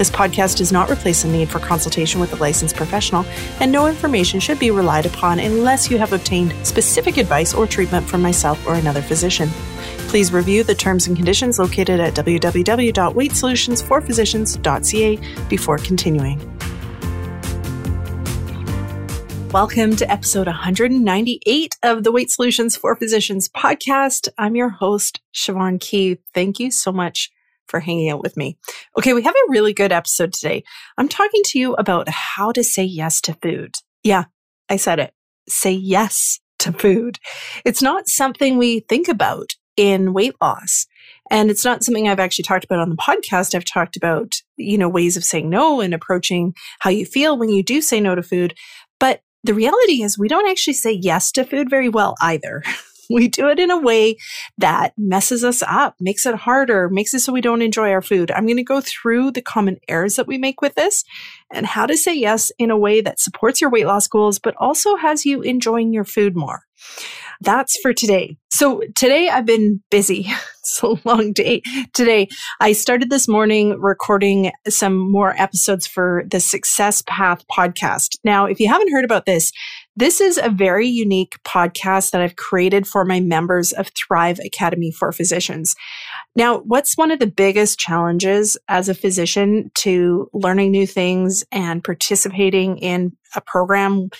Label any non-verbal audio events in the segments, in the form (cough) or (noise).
This podcast does not replace the need for consultation with a licensed professional, and no information should be relied upon unless you have obtained specific advice or treatment from myself or another physician. Please review the terms and conditions located at www.weightsolutionsforphysicians.ca before continuing. Welcome to episode 198 of the Weight Solutions for Physicians podcast. I'm your host, Siobhan Key. Thank you so much for hanging out with me. Okay, we have a really good episode today. I'm talking to you about how to say yes to food. Yeah, I said it. Say yes to food. It's not something we think about in weight loss. And it's not something I've actually talked about on the podcast. I've talked about, you know, ways of saying no and approaching how you feel when you do say no to food. But the reality is we don't actually say yes to food very well either. (laughs) (laughs) we do it in a way that messes us up, makes it harder, makes it so we don't enjoy our food. I'm going to go through the common errors that we make with this and how to say yes in a way that supports your weight loss goals, but also has you enjoying your food more. That's for today. So today I've been busy. (laughs) it's a long day. Today I started this morning recording some more episodes for the Success Path podcast. Now, if you haven't heard about this, this is a very unique podcast that I've created for my members of Thrive Academy for Physicians. Now, what's one of the biggest challenges as a physician to learning new things and participating in a program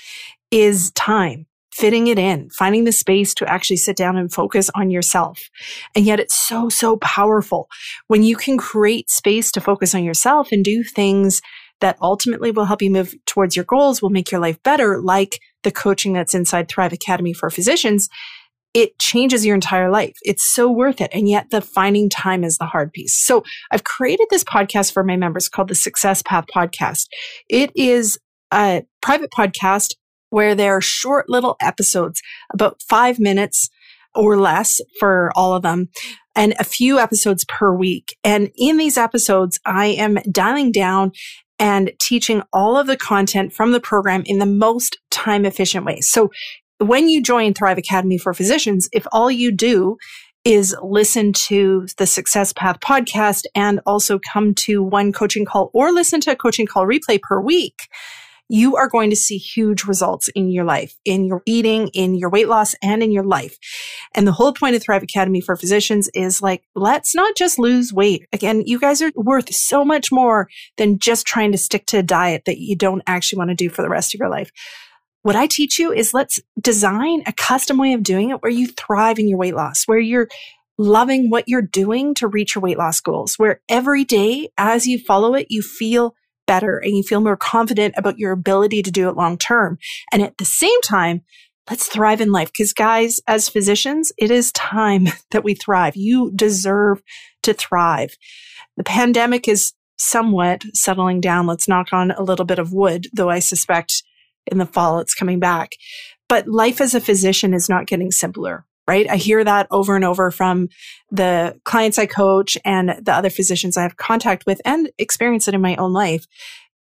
is time fitting it in, finding the space to actually sit down and focus on yourself. And yet it's so, so powerful when you can create space to focus on yourself and do things that ultimately will help you move towards your goals, will make your life better, like the coaching that's inside Thrive Academy for physicians. It changes your entire life. It's so worth it. And yet the finding time is the hard piece. So I've created this podcast for my members called the Success Path Podcast. It is a private podcast where there are short little episodes, about five minutes or less for all of them, and a few episodes per week. And in these episodes, I am dialing down and teaching all of the content from the program in the most time efficient way. So when you join Thrive Academy for Physicians, if all you do is listen to the Success Path podcast and also come to one coaching call or listen to a coaching call replay per week, you are going to see huge results in your life, in your eating, in your weight loss, and in your life. And the whole point of Thrive Academy for Physicians is like, let's not just lose weight. Again, you guys are worth so much more than just trying to stick to a diet that you don't actually want to do for the rest of your life. What I teach you is let's design a custom way of doing it where you thrive in your weight loss, where you're loving what you're doing to reach your weight loss goals, where every day as you follow it, you feel better and you feel more confident about your ability to do it long term. And at the same time, let's thrive in life. Because, guys, as physicians, it is time (laughs) that we thrive. You deserve to thrive. The pandemic is somewhat settling down. Let's knock on a little bit of wood, though I suspect in the fall it's coming back. But life as a physician is not getting simpler right? I hear that over and over from the clients I coach and the other physicians I have contact with and experience it in my own life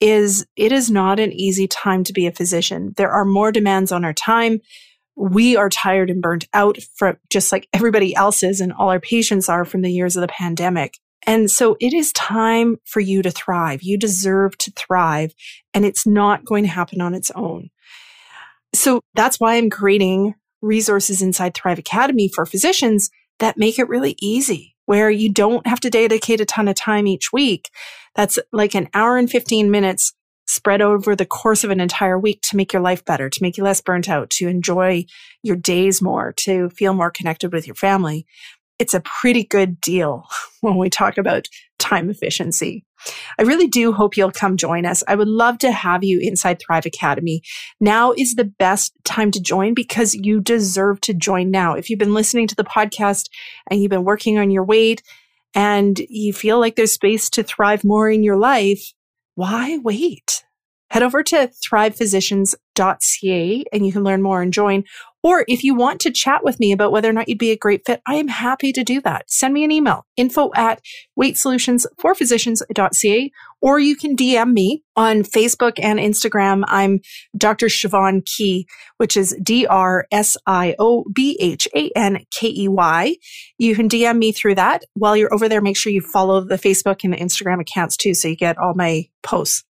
is it is not an easy time to be a physician. There are more demands on our time. We are tired and burnt out from just like everybody else is and all our patients are from the years of the pandemic. And so it is time for you to thrive. You deserve to thrive and it's not going to happen on its own. So that's why I'm creating resources inside Thrive Academy for physicians that make it really easy, where you don't have to dedicate a ton of time each week. That's like an hour and 15 minutes spread over the course of an entire week to make your life better, to make you less burnt out, to enjoy your days more, to feel more connected with your family. It's a pretty good deal (laughs) when we talk about time efficiency. I really do hope you'll come join us. I would love to have you inside Thrive Academy. Now is the best time to join because you deserve to join now. If you've been listening to the podcast and you've been working on your weight and you feel like there's space to thrive more in your life, why wait? Head over to thrivephysicians.ca and you can learn more and join. Or if you want to chat with me about whether or not you'd be a great fit, I am happy to do that. Send me an email, info at weightsolutionsforphysicians.ca, or you can DM me on Facebook and Instagram. I'm Dr. Siobhan Key, which is D R S I O B H A N K E Y. You can DM me through that. While you're over there, make sure you follow the Facebook and the Instagram accounts too, so you get all my posts.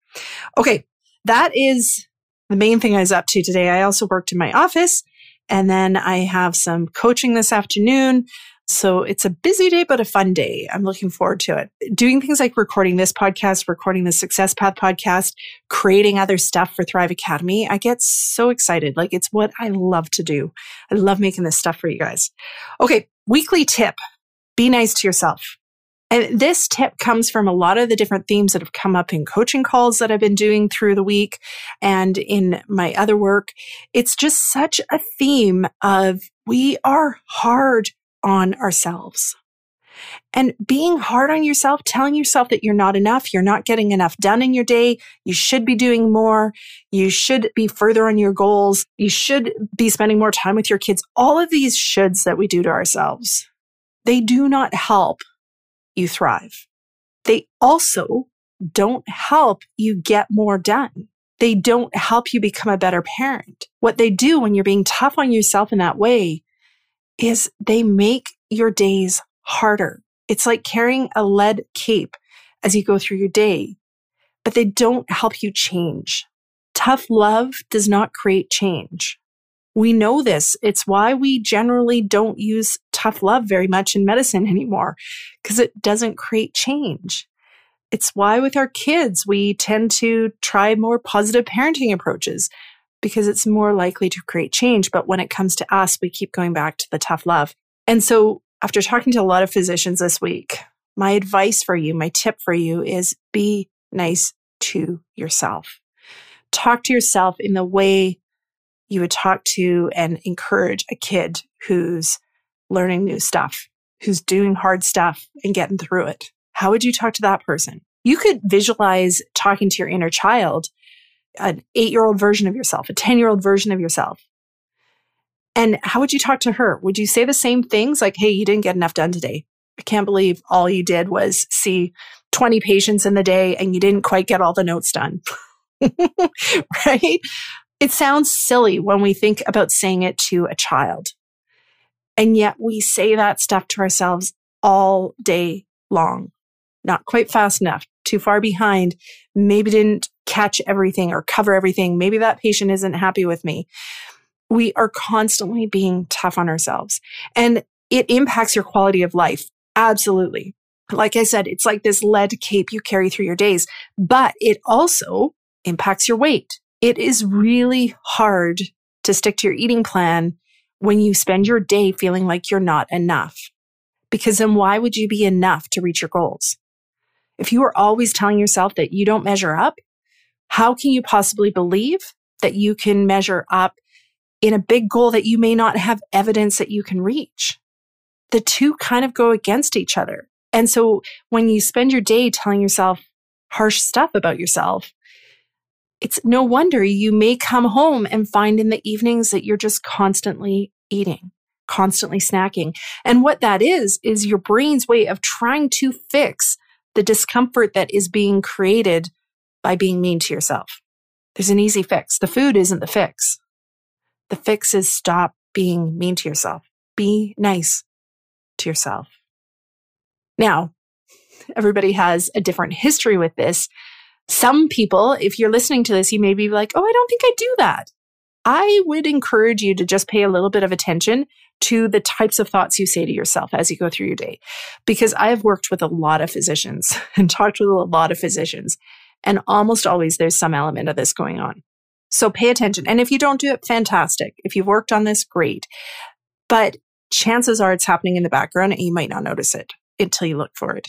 Okay, that is the main thing I was up to today. I also worked in my office and then I have some coaching this afternoon. So it's a busy day, but a fun day. I'm looking forward to it. Doing things like recording this podcast, recording the Success Path podcast, creating other stuff for Thrive Academy. I get so excited. Like it's what I love to do. I love making this stuff for you guys. Okay. Weekly tip. Be nice to yourself. And this tip comes from a lot of the different themes that have come up in coaching calls that I've been doing through the week and in my other work. It's just such a theme of we are hard on ourselves. And being hard on yourself, telling yourself that you're not enough, you're not getting enough done in your day, you should be doing more, you should be further on your goals, you should be spending more time with your kids. All of these shoulds that we do to ourselves, they do not help you thrive. They also don't help you get more done. They don't help you become a better parent. What they do when you're being tough on yourself in that way is they make your days harder. It's like carrying a lead cape as you go through your day, but they don't help you change. Tough love does not create change. We know this. It's why we generally don't use tough love very much in medicine anymore because it doesn't create change. It's why with our kids, we tend to try more positive parenting approaches because it's more likely to create change. But when it comes to us, we keep going back to the tough love. And so after talking to a lot of physicians this week, my advice for you, my tip for you is be nice to yourself. Talk to yourself in the way you would talk to and encourage a kid who's learning new stuff, who's doing hard stuff and getting through it? How would you talk to that person? You could visualize talking to your inner child, an eight year old version of yourself, a 10 year old version of yourself. And how would you talk to her? Would you say the same things like, hey, you didn't get enough done today? I can't believe all you did was see 20 patients in the day and you didn't quite get all the notes done. (laughs) right? It sounds silly when we think about saying it to a child. And yet we say that stuff to ourselves all day long. Not quite fast enough, too far behind, maybe didn't catch everything or cover everything. Maybe that patient isn't happy with me. We are constantly being tough on ourselves and it impacts your quality of life. Absolutely. Like I said, it's like this lead cape you carry through your days, but it also impacts your weight. It is really hard to stick to your eating plan when you spend your day feeling like you're not enough. Because then why would you be enough to reach your goals? If you are always telling yourself that you don't measure up, how can you possibly believe that you can measure up in a big goal that you may not have evidence that you can reach? The two kind of go against each other. And so when you spend your day telling yourself harsh stuff about yourself, it's no wonder you may come home and find in the evenings that you're just constantly eating, constantly snacking. And what that is, is your brain's way of trying to fix the discomfort that is being created by being mean to yourself. There's an easy fix. The food isn't the fix. The fix is stop being mean to yourself. Be nice to yourself. Now, everybody has a different history with this. Some people, if you're listening to this, you may be like, oh, I don't think I do that. I would encourage you to just pay a little bit of attention to the types of thoughts you say to yourself as you go through your day. Because I have worked with a lot of physicians (laughs) and talked with a lot of physicians, and almost always there's some element of this going on. So pay attention. And if you don't do it, fantastic. If you've worked on this, great. But chances are it's happening in the background and you might not notice it until you look for it.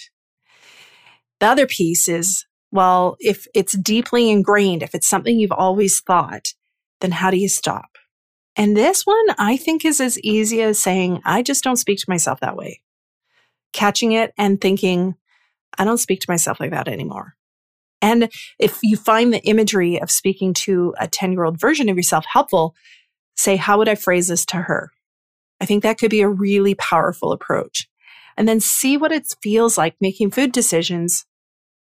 The other piece is well, if it's deeply ingrained, if it's something you've always thought, then how do you stop? And this one I think is as easy as saying, I just don't speak to myself that way. Catching it and thinking, I don't speak to myself like that anymore. And if you find the imagery of speaking to a 10 year old version of yourself helpful, say, how would I phrase this to her? I think that could be a really powerful approach. And then see what it feels like making food decisions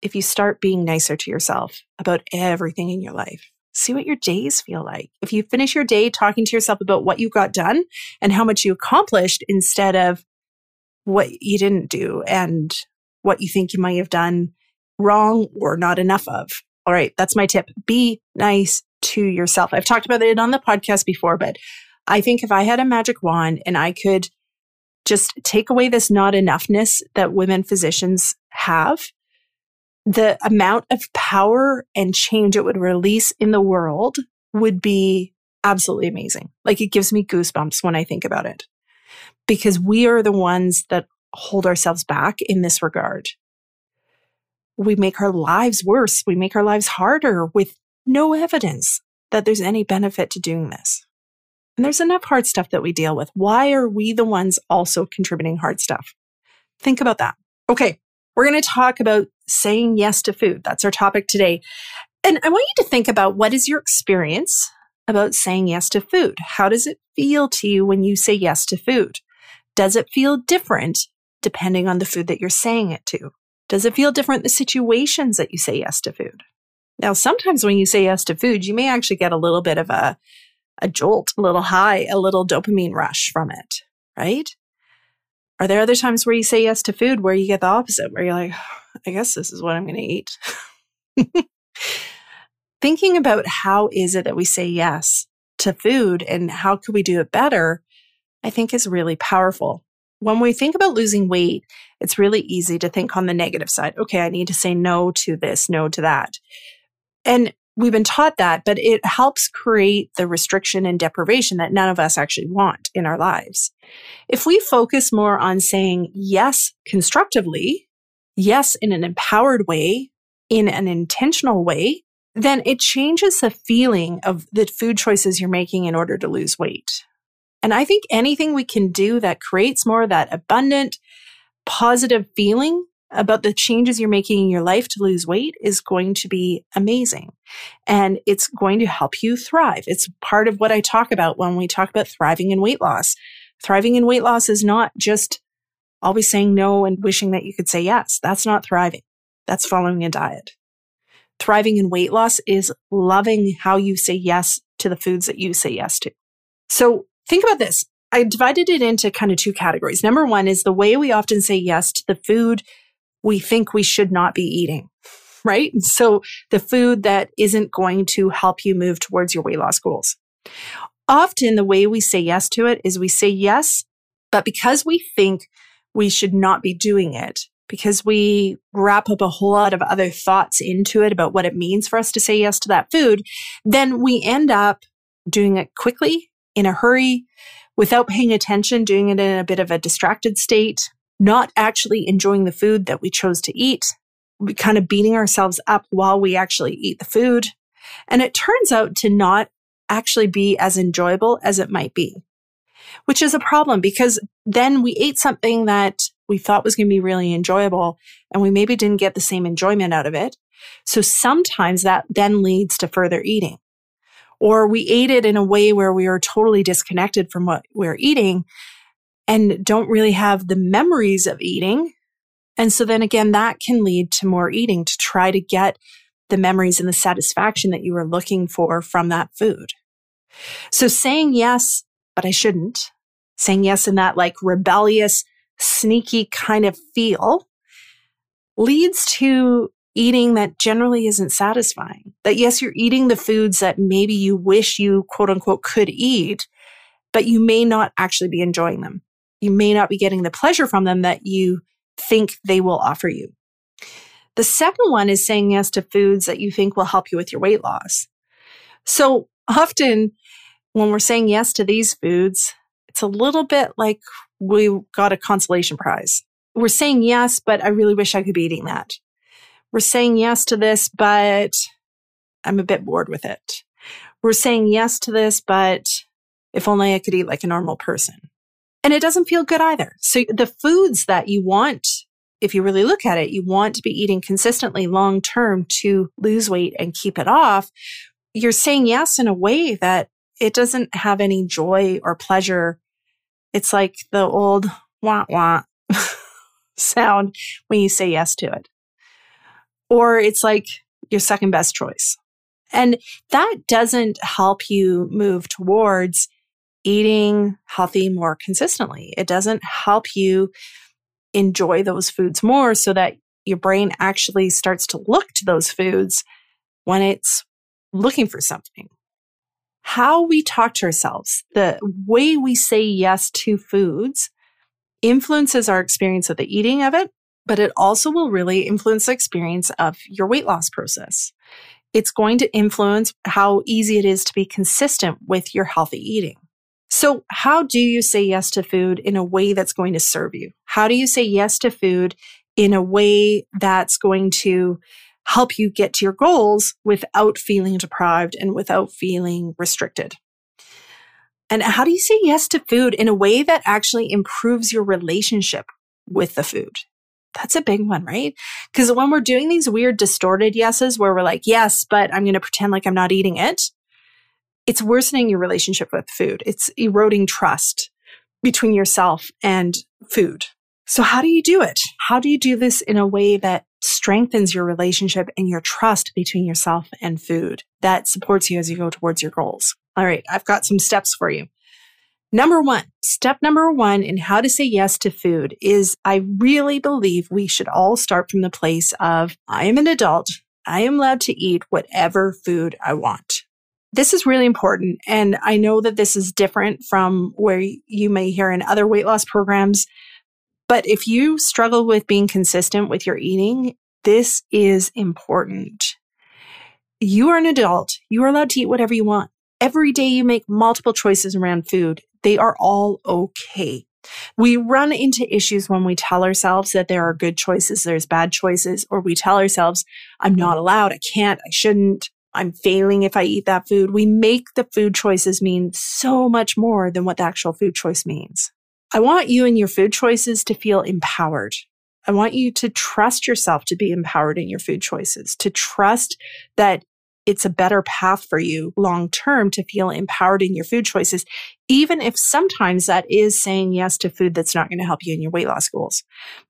if you start being nicer to yourself about everything in your life. See what your days feel like. If you finish your day talking to yourself about what you got done and how much you accomplished instead of what you didn't do and what you think you might have done wrong or not enough of. All right, that's my tip. Be nice to yourself. I've talked about it on the podcast before, but I think if I had a magic wand and I could just take away this not enoughness that women physicians have, the amount of power and change it would release in the world would be absolutely amazing. Like it gives me goosebumps when I think about it because we are the ones that hold ourselves back in this regard. We make our lives worse. We make our lives harder with no evidence that there's any benefit to doing this. And there's enough hard stuff that we deal with. Why are we the ones also contributing hard stuff? Think about that. Okay. We're going to talk about saying yes to food. That's our topic today. And I want you to think about what is your experience about saying yes to food? How does it feel to you when you say yes to food? Does it feel different depending on the food that you're saying it to? Does it feel different the situations that you say yes to food? Now, sometimes when you say yes to food, you may actually get a little bit of a, a jolt, a little high, a little dopamine rush from it, right? Are there other times where you say yes to food where you get the opposite, where you're like, I guess this is what I'm going to eat? (laughs) Thinking about how is it that we say yes to food and how could we do it better, I think is really powerful. When we think about losing weight, it's really easy to think on the negative side. Okay, I need to say no to this, no to that. And we've been taught that, but it helps create the restriction and deprivation that none of us actually want in our lives. If we focus more on saying yes constructively, yes in an empowered way, in an intentional way, then it changes the feeling of the food choices you're making in order to lose weight. And I think anything we can do that creates more of that abundant, positive feeling about the changes you're making in your life to lose weight is going to be amazing. And it's going to help you thrive. It's part of what I talk about when we talk about thriving in weight loss. Thriving in weight loss is not just always saying no and wishing that you could say yes. That's not thriving. That's following a diet. Thriving in weight loss is loving how you say yes to the foods that you say yes to. So think about this. I divided it into kind of two categories. Number one is the way we often say yes to the food we think we should not be eating, right? So the food that isn't going to help you move towards your weight loss goals. Often the way we say yes to it is we say yes, but because we think we should not be doing it, because we wrap up a whole lot of other thoughts into it about what it means for us to say yes to that food, then we end up doing it quickly in a hurry without paying attention, doing it in a bit of a distracted state, not actually enjoying the food that we chose to eat, we kind of beating ourselves up while we actually eat the food. And it turns out to not actually be as enjoyable as it might be, which is a problem because then we ate something that we thought was going to be really enjoyable and we maybe didn't get the same enjoyment out of it. So sometimes that then leads to further eating. Or we ate it in a way where we were totally disconnected from what we we're eating and don't really have the memories of eating. And so then again, that can lead to more eating to try to get the memories and the satisfaction that you were looking for from that food. So saying yes, but I shouldn't, saying yes in that like rebellious, sneaky kind of feel leads to eating that generally isn't satisfying. That yes, you're eating the foods that maybe you wish you quote unquote could eat, but you may not actually be enjoying them you may not be getting the pleasure from them that you think they will offer you. The second one is saying yes to foods that you think will help you with your weight loss. So often when we're saying yes to these foods, it's a little bit like we got a consolation prize. We're saying yes, but I really wish I could be eating that. We're saying yes to this, but I'm a bit bored with it. We're saying yes to this, but if only I could eat like a normal person. And it doesn't feel good either. So the foods that you want, if you really look at it, you want to be eating consistently long term to lose weight and keep it off. You're saying yes in a way that it doesn't have any joy or pleasure. It's like the old wah wah (laughs) sound when you say yes to it. Or it's like your second best choice. And that doesn't help you move towards eating healthy more consistently. It doesn't help you enjoy those foods more so that your brain actually starts to look to those foods when it's looking for something. How we talk to ourselves, the way we say yes to foods influences our experience of the eating of it, but it also will really influence the experience of your weight loss process. It's going to influence how easy it is to be consistent with your healthy eating. So, how do you say yes to food in a way that's going to serve you? How do you say yes to food in a way that's going to help you get to your goals without feeling deprived and without feeling restricted? And how do you say yes to food in a way that actually improves your relationship with the food? That's a big one, right? Because when we're doing these weird distorted yeses where we're like, yes, but I'm going to pretend like I'm not eating it, it's worsening your relationship with food. It's eroding trust between yourself and food. So, how do you do it? How do you do this in a way that strengthens your relationship and your trust between yourself and food that supports you as you go towards your goals? All right, I've got some steps for you. Number one, step number one in how to say yes to food is I really believe we should all start from the place of I am an adult. I am allowed to eat whatever food I want. This is really important. And I know that this is different from where you may hear in other weight loss programs. But if you struggle with being consistent with your eating, this is important. You are an adult. You are allowed to eat whatever you want. Every day you make multiple choices around food. They are all okay. We run into issues when we tell ourselves that there are good choices, there's bad choices, or we tell ourselves, I'm not allowed, I can't, I shouldn't. I'm failing if I eat that food. We make the food choices mean so much more than what the actual food choice means. I want you and your food choices to feel empowered. I want you to trust yourself to be empowered in your food choices, to trust that it's a better path for you long term to feel empowered in your food choices, even if sometimes that is saying yes to food that's not going to help you in your weight loss goals.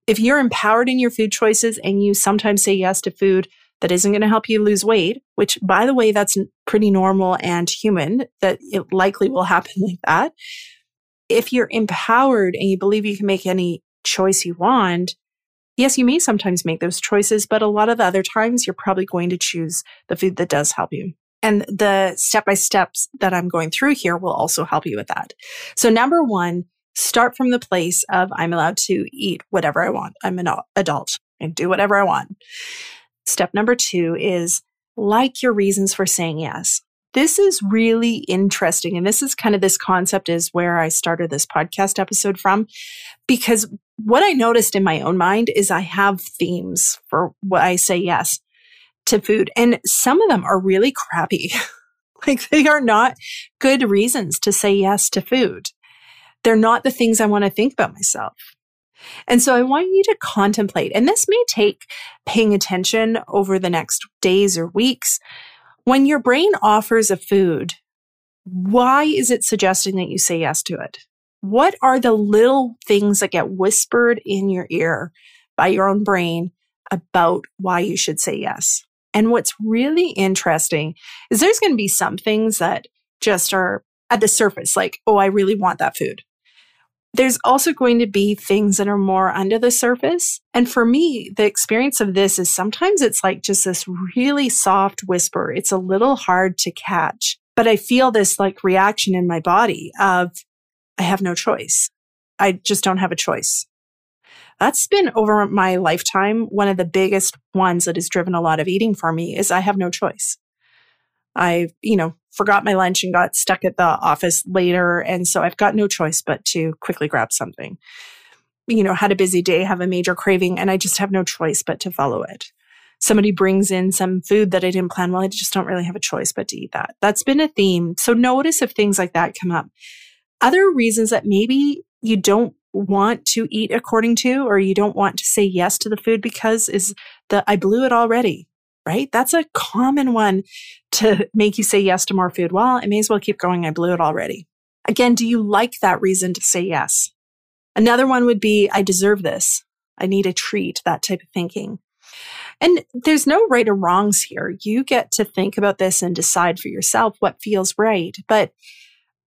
If you're empowered in your food choices and you sometimes say yes to food that isn't going to help you lose weight, which by the way, that's pretty normal and human, that it likely will happen (laughs) like that. If you're empowered and you believe you can make any choice you want, yes, you may sometimes make those choices, but a lot of the other times you're probably going to choose the food that does help you. And the step by steps that I'm going through here will also help you with that. So number one, start from the place of I'm allowed to eat whatever I want. I'm an adult and do whatever I want. Step number two is like your reasons for saying yes. This is really interesting. And this is kind of this concept is where I started this podcast episode from. Because what I noticed in my own mind is I have themes for what I say yes to food. And some of them are really crappy. (laughs) like they are not good reasons to say yes to food. They're not the things I want to think about myself. And so I want you to contemplate, and this may take paying attention over the next days or weeks. When your brain offers a food, why is it suggesting that you say yes to it? What are the little things that get whispered in your ear by your own brain about why you should say yes? And what's really interesting is there's going to be some things that just are at the surface, like, oh, I really want that food. There's also going to be things that are more under the surface. And for me, the experience of this is sometimes it's like just this really soft whisper. It's a little hard to catch, but I feel this like reaction in my body of, I have no choice. I just don't have a choice. That's been over my lifetime. One of the biggest ones that has driven a lot of eating for me is I have no choice. I, you know, forgot my lunch and got stuck at the office later. And so I've got no choice but to quickly grab something. You know, had a busy day, have a major craving, and I just have no choice but to follow it. Somebody brings in some food that I didn't plan. Well, I just don't really have a choice but to eat that. That's been a theme. So notice if things like that come up. Other reasons that maybe you don't want to eat according to, or you don't want to say yes to the food because is the I blew it already. right? That's a common one to make you say yes to more food. Well, I may as well keep going. I blew it already. Again, do you like that reason to say yes? Another one would be, I deserve this. I need a treat, that type of thinking. And there's no right or wrongs here. You get to think about this and decide for yourself what feels right. But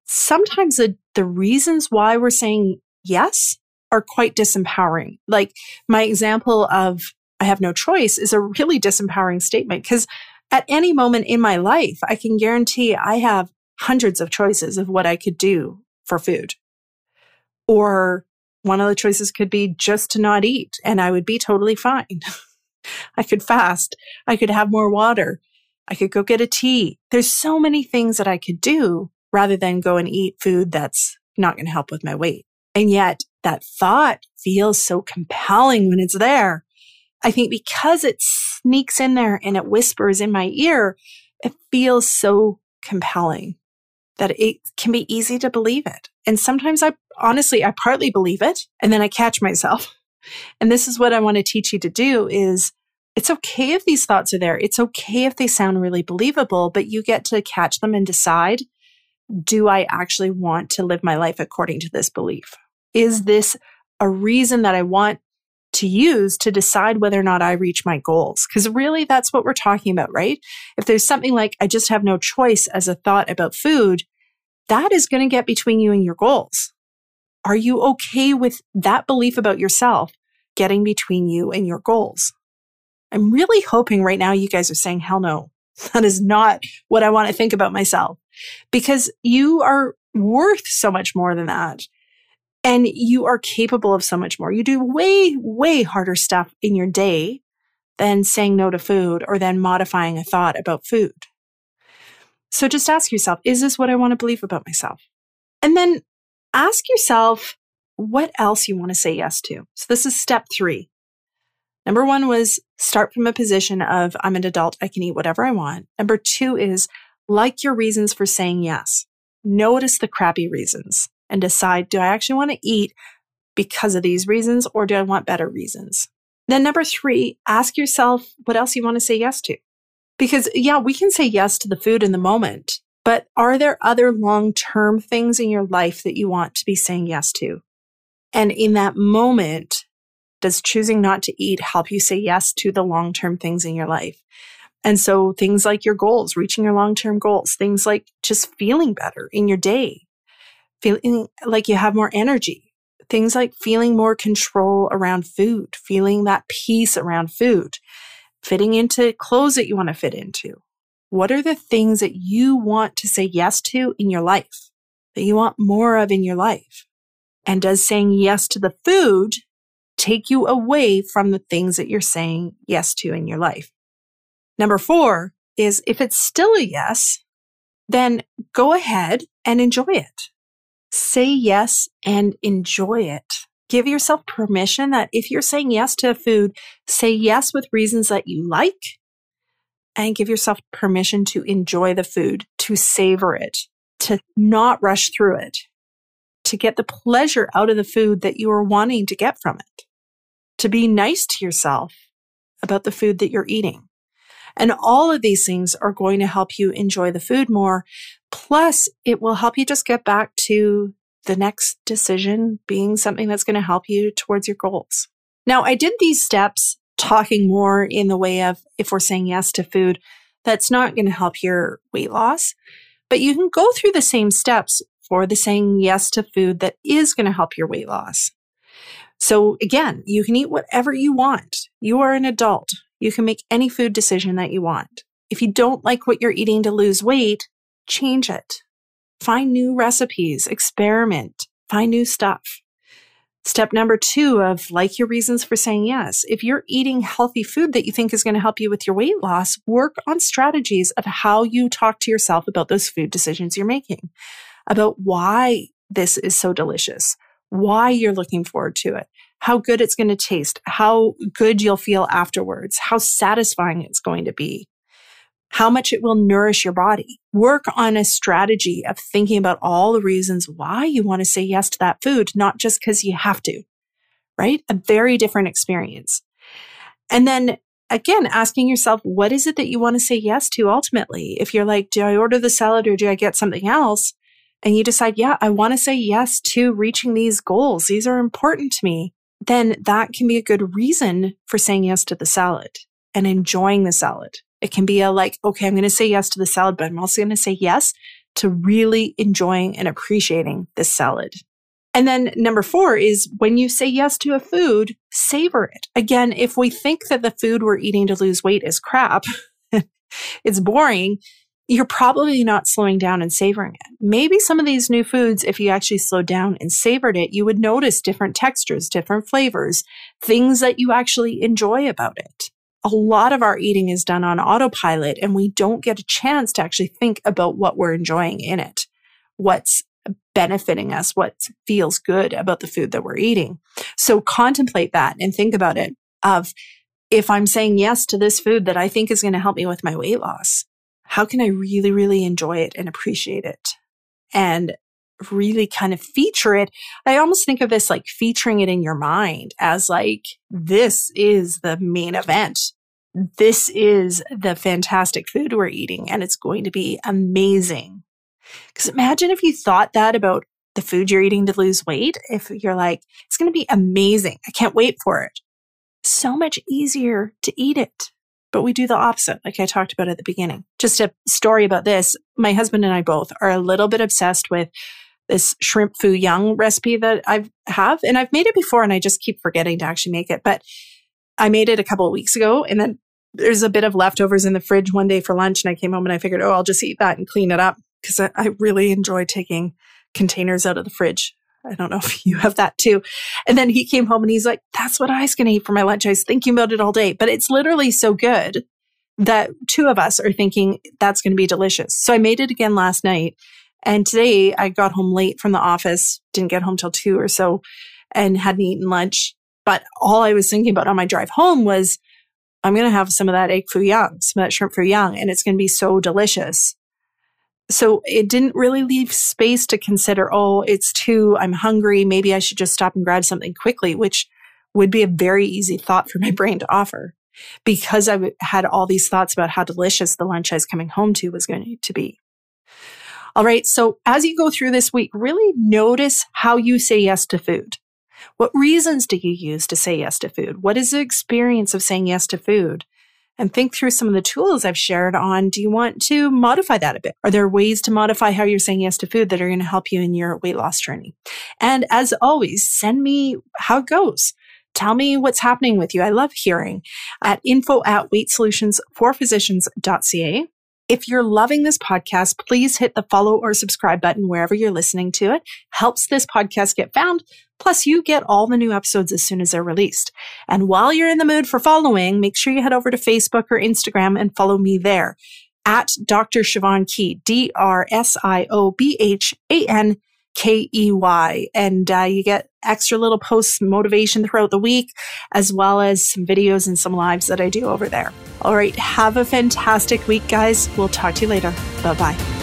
sometimes the, the reasons why we're saying yes are quite disempowering. Like my example of I have no choice is a really disempowering statement because at any moment in my life, I can guarantee I have hundreds of choices of what I could do for food. Or one of the choices could be just to not eat and I would be totally fine. (laughs) I could fast. I could have more water. I could go get a tea. There's so many things that I could do rather than go and eat food that's not going to help with my weight. And yet that thought feels so compelling when it's there. I think because it sneaks in there and it whispers in my ear, it feels so compelling that it can be easy to believe it. And sometimes I honestly, I partly believe it and then I catch myself. (laughs) And this is what I want to teach you to do is it's okay if these thoughts are there. It's okay if they sound really believable, but you get to catch them and decide, do I actually want to live my life according to this belief? Is this a reason that I want to use to decide whether or not I reach my goals. Because really, that's what we're talking about, right? If there's something like, I just have no choice as a thought about food, that is going to get between you and your goals. Are you okay with that belief about yourself getting between you and your goals? I'm really hoping right now you guys are saying, hell no, (laughs) that is not what I want to think about myself because you are worth so much more than that. And you are capable of so much more. You do way, way harder stuff in your day than saying no to food or then modifying a thought about food. So just ask yourself, is this what I want to believe about myself? And then ask yourself what else you want to say yes to. So this is step three. Number one was start from a position of I'm an adult, I can eat whatever I want. Number two is like your reasons for saying yes. Notice the crappy reasons and decide, do I actually want to eat because of these reasons or do I want better reasons? Then number three, ask yourself what else you want to say yes to. Because yeah, we can say yes to the food in the moment, but are there other long term things in your life that you want to be saying yes to? And in that moment, does choosing not to eat help you say yes to the long term things in your life? And so things like your goals, reaching your long term goals, things like just feeling better in your day, feeling like you have more energy, things like feeling more control around food, feeling that peace around food, fitting into clothes that you want to fit into. What are the things that you want to say yes to in your life, that you want more of in your life? And does saying yes to the food take you away from the things that you're saying yes to in your life? Number four is if it's still a yes, then go ahead and enjoy it say yes and enjoy it. Give yourself permission that if you're saying yes to food, say yes with reasons that you like and give yourself permission to enjoy the food, to savor it, to not rush through it, to get the pleasure out of the food that you are wanting to get from it, to be nice to yourself about the food that you're eating. And all of these things are going to help you enjoy the food more Plus, it will help you just get back to the next decision being something that's going to help you towards your goals. Now, I did these steps talking more in the way of if we're saying yes to food, that's not going to help your weight loss, but you can go through the same steps for the saying yes to food that is going to help your weight loss. So again, you can eat whatever you want. You are an adult. You can make any food decision that you want. If you don't like what you're eating to lose weight, change it. Find new recipes, experiment, find new stuff. Step number two of like your reasons for saying yes. If you're eating healthy food that you think is going to help you with your weight loss, work on strategies of how you talk to yourself about those food decisions you're making, about why this is so delicious, why you're looking forward to it, how good it's going to taste, how good you'll feel afterwards, how satisfying it's going to be how much it will nourish your body. Work on a strategy of thinking about all the reasons why you want to say yes to that food, not just because you have to, right? A very different experience. And then again, asking yourself, what is it that you want to say yes to ultimately? If you're like, do I order the salad or do I get something else? And you decide, yeah, I want to say yes to reaching these goals. These are important to me. Then that can be a good reason for saying yes to the salad and enjoying the salad. It can be a like, okay, I'm going to say yes to the salad, but I'm also going to say yes to really enjoying and appreciating this salad. And then number four is when you say yes to a food, savor it. Again, if we think that the food we're eating to lose weight is crap, (laughs) it's boring, you're probably not slowing down and savoring it. Maybe some of these new foods, if you actually slowed down and savored it, you would notice different textures, different flavors, things that you actually enjoy about it. A lot of our eating is done on autopilot and we don't get a chance to actually think about what we're enjoying in it. What's benefiting us, what feels good about the food that we're eating. So contemplate that and think about it of if I'm saying yes to this food that I think is going to help me with my weight loss, how can I really, really enjoy it and appreciate it? And really kind of feature it. I almost think of this like featuring it in your mind as like, this is the main event. This is the fantastic food we're eating and it's going to be amazing. Because imagine if you thought that about the food you're eating to lose weight. If you're like, it's going to be amazing. I can't wait for it. So much easier to eat it. But we do the opposite, like I talked about at the beginning. Just a story about this. My husband and I both are a little bit obsessed with this shrimp foo young recipe that I have. And I've made it before and I just keep forgetting to actually make it. But I made it a couple of weeks ago and then there's a bit of leftovers in the fridge one day for lunch. And I came home and I figured, oh, I'll just eat that and clean it up because I, I really enjoy taking containers out of the fridge. I don't know (laughs) if you have that too. And then he came home and he's like, that's what I was going to eat for my lunch. I was thinking about it all day, but it's literally so good that two of us are thinking that's going to be delicious. So I made it again last night. And today I got home late from the office, didn't get home till two or so and hadn't eaten lunch. But all I was thinking about on my drive home was I'm going to have some of that egg foo young, some of that shrimp foo young, and it's going to be so delicious. So it didn't really leave space to consider, oh, it's two, I'm hungry. Maybe I should just stop and grab something quickly, which would be a very easy thought for my (laughs) brain to offer because I had all these thoughts about how delicious the lunch I was coming home to was going to be. All right. So as you go through this week, really notice how you say yes to food. What reasons do you use to say yes to food? What is the experience of saying yes to food? and think through some of the tools I've shared on do you want to modify that a bit? Are there ways to modify how you're saying yes to food that are going to help you in your weight loss journey? And as always, send me how it goes. Tell me what's happening with you. I love hearing at info at weightsolutionsforphysicians.ca. If you're loving this podcast, please hit the follow or subscribe button wherever you're listening to it. Helps this podcast get found. Plus, you get all the new episodes as soon as they're released. And while you're in the mood for following, make sure you head over to Facebook or Instagram and follow me there at Dr. Siobhan Key, D R S I O B H A N K E Y. And uh, you get extra little posts, motivation throughout the week, as well as some videos and some lives that I do over there. All right. Have a fantastic week, guys. We'll talk to you later. Bye bye.